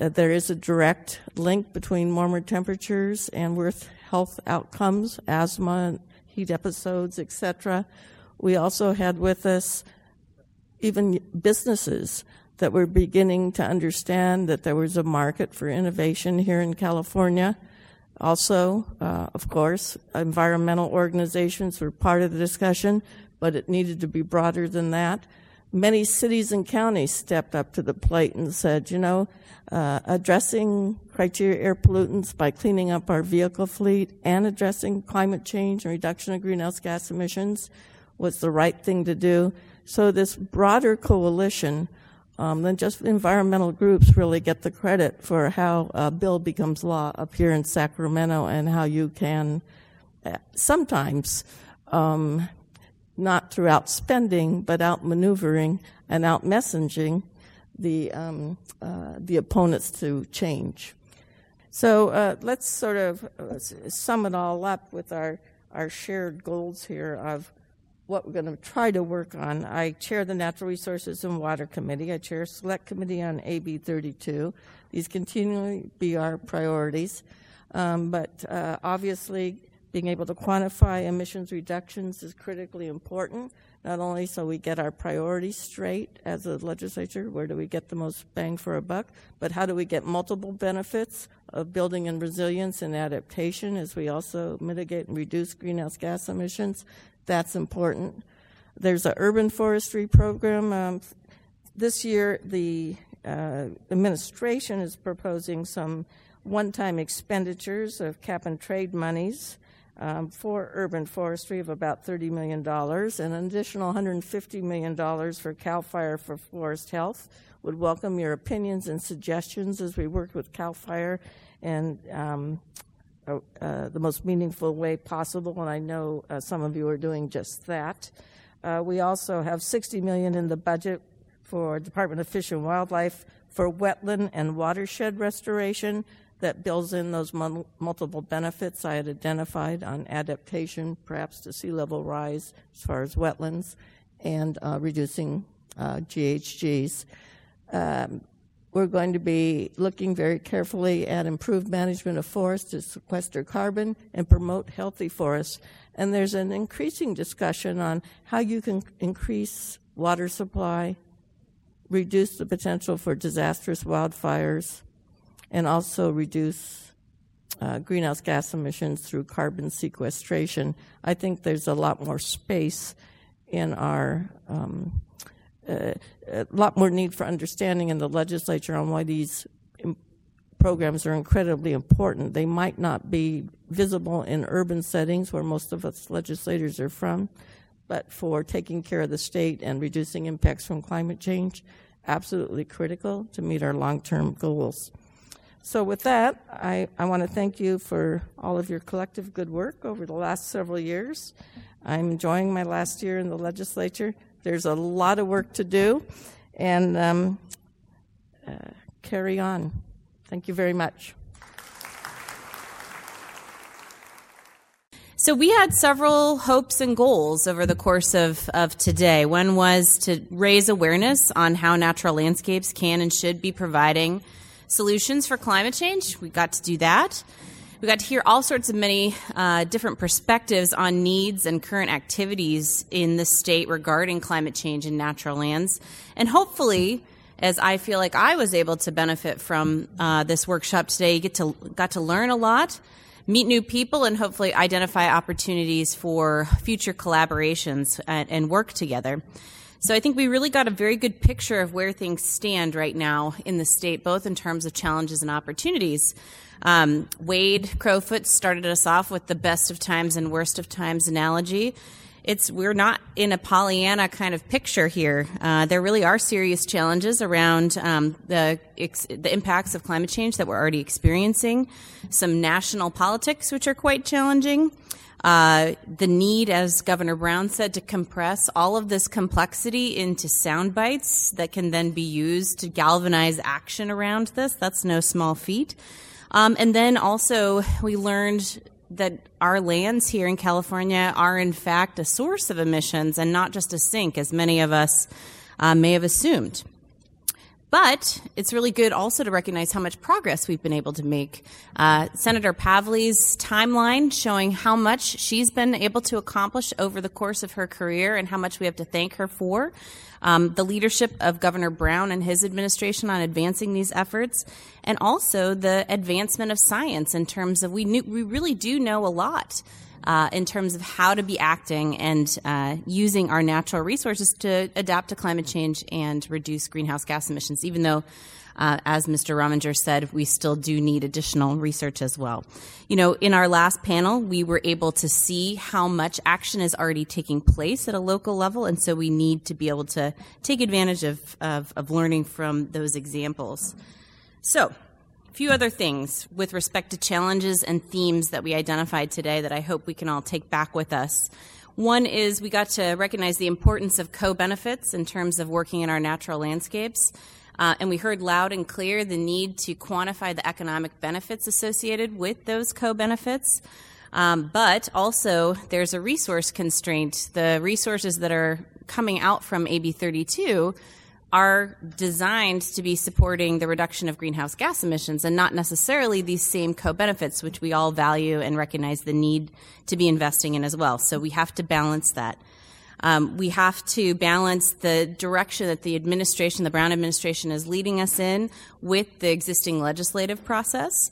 uh, there is a direct link between warmer temperatures and worse health outcomes, asthma, heat episodes, etc. We also had with us even businesses that we're beginning to understand that there was a market for innovation here in California. Also, uh, of course, environmental organizations were part of the discussion, but it needed to be broader than that. Many cities and counties stepped up to the plate and said, you know, uh, addressing criteria air pollutants by cleaning up our vehicle fleet and addressing climate change and reduction of greenhouse gas emissions was the right thing to do. So this broader coalition um, than just environmental groups really get the credit for how a bill becomes law up here in Sacramento and how you can uh, sometimes um, not through outspending but outmaneuvering and out messaging the um, uh, the opponents to change. So uh, let's sort of uh, sum it all up with our our shared goals here of what we're going to try to work on. I chair the Natural Resources and Water Committee. I chair Select Committee on AB 32. These continually be our priorities. Um, but uh, obviously, being able to quantify emissions reductions is critically important, not only so we get our priorities straight as a legislature, where do we get the most bang for a buck, but how do we get multiple benefits of building in resilience and adaptation as we also mitigate and reduce greenhouse gas emissions that's important. There's an urban forestry program. Um, this year, the uh, administration is proposing some one time expenditures of cap and trade monies um, for urban forestry of about $30 million and an additional $150 million for CAL FIRE for forest health. Would welcome your opinions and suggestions as we work with CAL FIRE and um, uh, the most meaningful way possible, and I know uh, some of you are doing just that. Uh, we also have 60 million in the budget for Department of Fish and Wildlife for wetland and watershed restoration that builds in those multiple benefits I had identified on adaptation, perhaps to sea level rise as far as wetlands, and uh, reducing GHGs. Um, we're going to be looking very carefully at improved management of forests to sequester carbon and promote healthy forests. And there's an increasing discussion on how you can increase water supply, reduce the potential for disastrous wildfires, and also reduce uh, greenhouse gas emissions through carbon sequestration. I think there's a lot more space in our um, a lot more need for understanding in the legislature on why these programs are incredibly important. They might not be visible in urban settings where most of us legislators are from, but for taking care of the state and reducing impacts from climate change, absolutely critical to meet our long term goals. So, with that, I, I want to thank you for all of your collective good work over the last several years. I'm enjoying my last year in the legislature. There's a lot of work to do, and um, uh, carry on. Thank you very much. So we had several hopes and goals over the course of, of today. One was to raise awareness on how natural landscapes can and should be providing solutions for climate change. We got to do that. We got to hear all sorts of many uh, different perspectives on needs and current activities in the state regarding climate change and natural lands, and hopefully as I feel like I was able to benefit from uh, this workshop today. You get to got to learn a lot, meet new people, and hopefully identify opportunities for future collaborations and, and work together. So I think we really got a very good picture of where things stand right now in the state, both in terms of challenges and opportunities. Um, Wade Crowfoot started us off with the best of times and worst of times analogy. It's we're not in a Pollyanna kind of picture here. Uh, there really are serious challenges around um, the ex- the impacts of climate change that we're already experiencing. Some national politics, which are quite challenging. Uh, the need, as Governor Brown said, to compress all of this complexity into sound bites that can then be used to galvanize action around this. That's no small feat. Um, and then also, we learned that our lands here in California are, in fact, a source of emissions and not just a sink, as many of us uh, may have assumed. But it's really good also to recognize how much progress we've been able to make. Uh, Senator Pavley's timeline showing how much she's been able to accomplish over the course of her career and how much we have to thank her for. Um, the leadership of Governor Brown and his administration on advancing these efforts, and also the advancement of science in terms of we knew, we really do know a lot uh, in terms of how to be acting and uh, using our natural resources to adapt to climate change and reduce greenhouse gas emissions, even though. Uh, as Mr. Rominger said, we still do need additional research as well. You know, in our last panel, we were able to see how much action is already taking place at a local level, and so we need to be able to take advantage of, of, of learning from those examples. So, a few other things with respect to challenges and themes that we identified today that I hope we can all take back with us. One is we got to recognize the importance of co benefits in terms of working in our natural landscapes. Uh, and we heard loud and clear the need to quantify the economic benefits associated with those co benefits. Um, but also, there's a resource constraint. The resources that are coming out from AB 32 are designed to be supporting the reduction of greenhouse gas emissions and not necessarily these same co benefits, which we all value and recognize the need to be investing in as well. So we have to balance that. Um, we have to balance the direction that the administration, the Brown administration, is leading us in with the existing legislative process.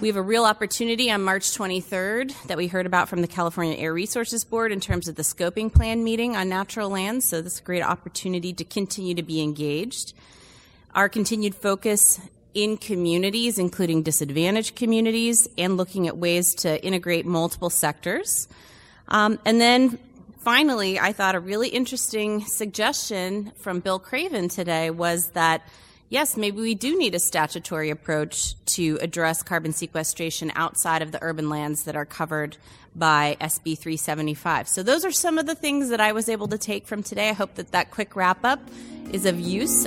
We have a real opportunity on March 23rd that we heard about from the California Air Resources Board in terms of the scoping plan meeting on natural lands. So, this is a great opportunity to continue to be engaged. Our continued focus in communities, including disadvantaged communities, and looking at ways to integrate multiple sectors. Um, and then finally, I thought a really interesting suggestion from Bill Craven today was that yes, maybe we do need a statutory approach to address carbon sequestration outside of the urban lands that are covered by SB 375. So those are some of the things that I was able to take from today. I hope that that quick wrap up is of use.